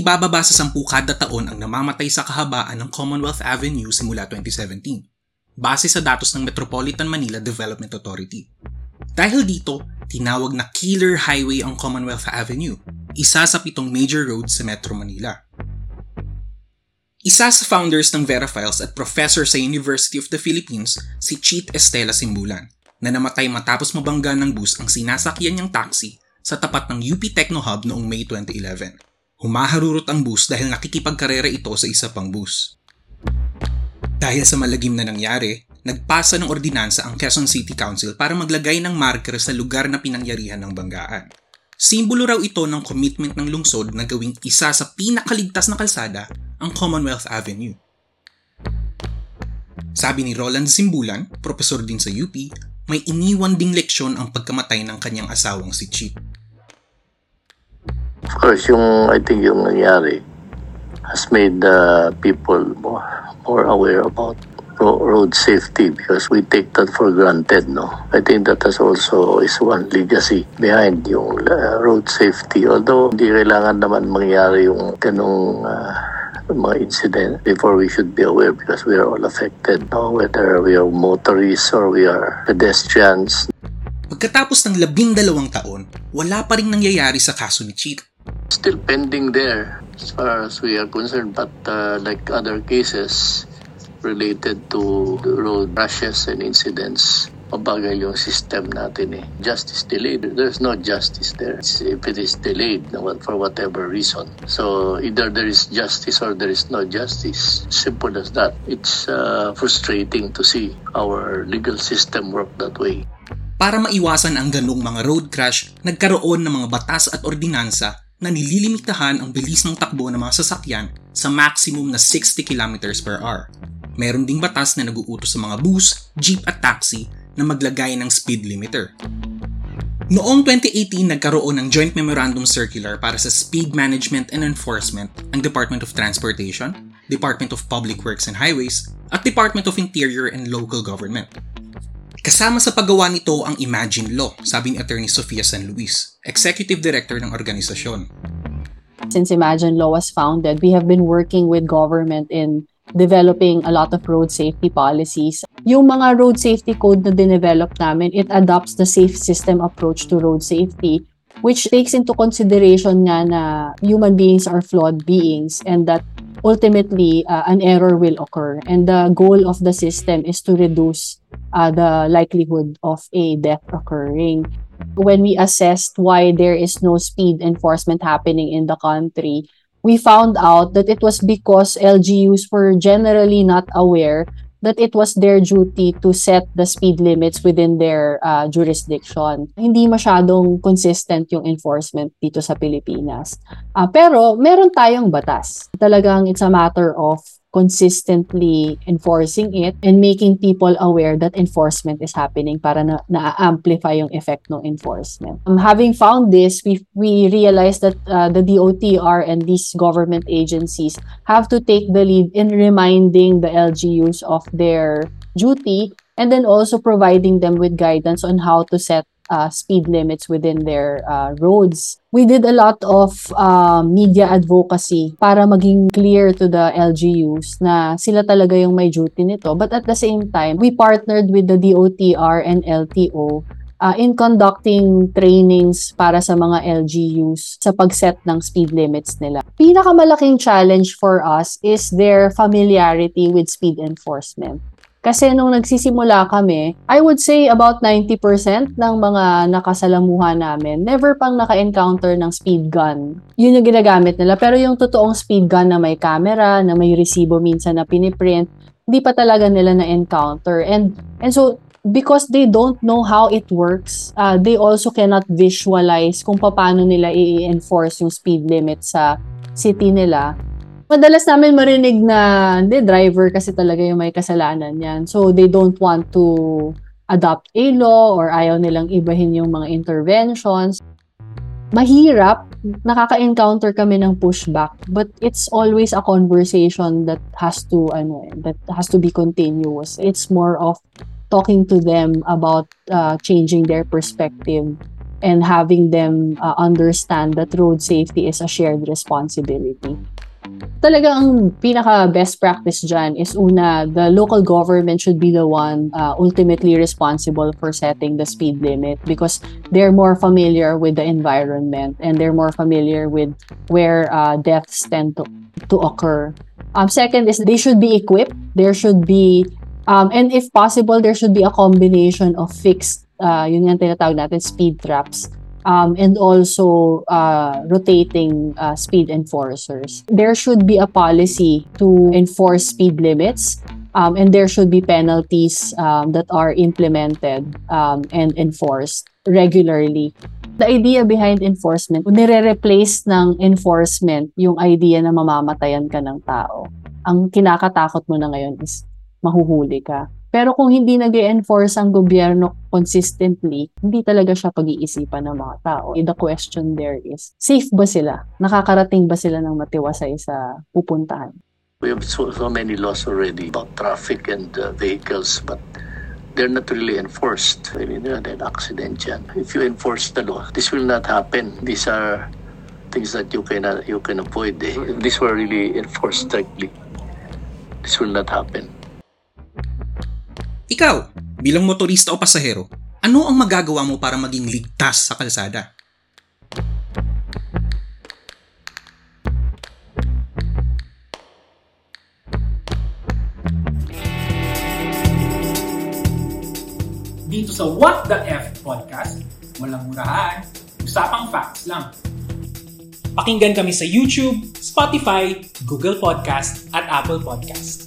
hindi bababa sa 10 kada taon ang namamatay sa kahabaan ng Commonwealth Avenue simula 2017, base sa datos ng Metropolitan Manila Development Authority. Dahil dito, tinawag na Killer Highway ang Commonwealth Avenue, isa sa pitong major roads sa Metro Manila. Isa sa founders ng Verifiles at professor sa University of the Philippines, si Cheat Estela Simbulan, na namatay matapos mabangga ng bus ang sinasakyan niyang taxi sa tapat ng UP Techno Hub noong May 2011. Humaharurot ang bus dahil nakikipagkarera ito sa isa pang bus. Dahil sa malagim na nangyari, nagpasa ng ordinansa ang Quezon City Council para maglagay ng marker sa lugar na pinangyarihan ng banggaan. Simbolo raw ito ng commitment ng lungsod na gawing isa sa pinakaligtas na kalsada ang Commonwealth Avenue. Sabi ni Roland Simbulan, profesor din sa UP, may iniwan ding leksyon ang pagkamatay ng kanyang asawang si Chip. Course, yung I think yung nangyari has made the people more, more aware about ro- road safety because we take that for granted, no? I think that has also is one legacy behind yung uh, road safety. Although hindi kailangan naman mangyari yung ganong uh, mga incident before we should be aware because we are all affected, no? Whether we are motorists or we are pedestrians. Pagkatapos ng labing dalawang taon, wala pa rin nangyayari sa kaso ni Cheat. Still pending there as far as we are concerned, but uh, like other cases related to road crashes and incidents, mabagal yung system natin eh. Justice delayed. There's no justice there. If it is delayed for whatever reason. So either there is justice or there is no justice. Simple as that. It's uh, frustrating to see our legal system work that way. Para maiwasan ang ganong mga road crash, nagkaroon ng mga batas at ordinansa na nililimitahan ang bilis ng takbo ng mga sasakyan sa maximum na 60 km per hour. Meron ding batas na naguutos sa mga bus, jeep at taxi na maglagay ng speed limiter. Noong 2018, nagkaroon ng Joint Memorandum Circular para sa Speed Management and Enforcement ang Department of Transportation, Department of Public Works and Highways, at Department of Interior and Local Government. Kasama sa paggawa nito ang Imagine Law, sabi ni Attorney Sofia San Luis, Executive Director ng organisasyon. Since Imagine Law was founded, we have been working with government in developing a lot of road safety policies. Yung mga road safety code na dinevelop namin, it adopts the safe system approach to road safety which takes into consideration nga na human beings are flawed beings and that ultimately uh, an error will occur and the goal of the system is to reduce uh, the likelihood of a death occurring. When we assessed why there is no speed enforcement happening in the country, we found out that it was because LGUs were generally not aware that it was their duty to set the speed limits within their uh, jurisdiction. Hindi masyadong consistent yung enforcement dito sa Pilipinas. Uh, pero meron tayong batas. Talagang it's a matter of consistently enforcing it and making people aware that enforcement is happening para na, na-amplify yung effect ng enforcement. Um, having found this, we, we realized that uh, the DOTR and these government agencies have to take the lead in reminding the LGUs of their duty and then also providing them with guidance on how to set uh, speed limits within their uh, roads. We did a lot of uh, media advocacy para maging clear to the LGUs na sila talaga yung may duty nito. But at the same time, we partnered with the DOTR and LTO uh, in conducting trainings para sa mga LGUs sa pagset ng speed limits nila. Pinakamalaking challenge for us is their familiarity with speed enforcement. Kasi nung nagsisimula kami, I would say about 90% ng mga nakasalamuhan namin, never pang naka-encounter ng speed gun. Yun yung ginagamit nila. Pero yung totoong speed gun na may camera, na may resibo minsan na piniprint, hindi pa talaga nila na-encounter. And, and so, because they don't know how it works, uh, they also cannot visualize kung paano nila i-enforce yung speed limit sa city nila madalas namin marinig na hindi, driver kasi talaga yung may kasalanan yan. So, they don't want to adopt a law or ayaw nilang ibahin yung mga interventions. Mahirap, nakaka-encounter kami ng pushback, but it's always a conversation that has to ano eh, that has to be continuous. It's more of talking to them about uh, changing their perspective and having them uh, understand that road safety is a shared responsibility. Talaga ang pinaka best practice dyan is una, the local government should be the one uh, ultimately responsible for setting the speed limit because they're more familiar with the environment and they're more familiar with where uh, deaths tend to, to occur. Um, second is they should be equipped. There should be, um, and if possible, there should be a combination of fixed, uh, yun nga tinatawag natin, speed traps um, and also uh, rotating uh, speed enforcers. There should be a policy to enforce speed limits, um, and there should be penalties um, that are implemented um, and enforced regularly. The idea behind enforcement, nire-replace ng enforcement yung idea na mamamatayan ka ng tao. Ang kinakatakot mo na ngayon is mahuhuli ka. Pero kung hindi nag enforce ang gobyerno consistently, hindi talaga siya pag-iisipan ng mga tao. The question there is, safe ba sila? Nakakarating ba sila ng matiwasay sa pupuntahan? We have so, so many laws already about traffic and uh, vehicles, but they're not really enforced. I mean, uh, an accident yan. If you enforce the law, this will not happen. These are things that you can, uh, you can avoid. Eh. If this were really enforced strictly, this will not happen. Ikaw, bilang motorista o pasahero, ano ang magagawa mo para maging ligtas sa kalsada? Dito sa What the F podcast, walang murahan, usapang facts lang. Pakinggan kami sa YouTube, Spotify, Google Podcast at Apple Podcast.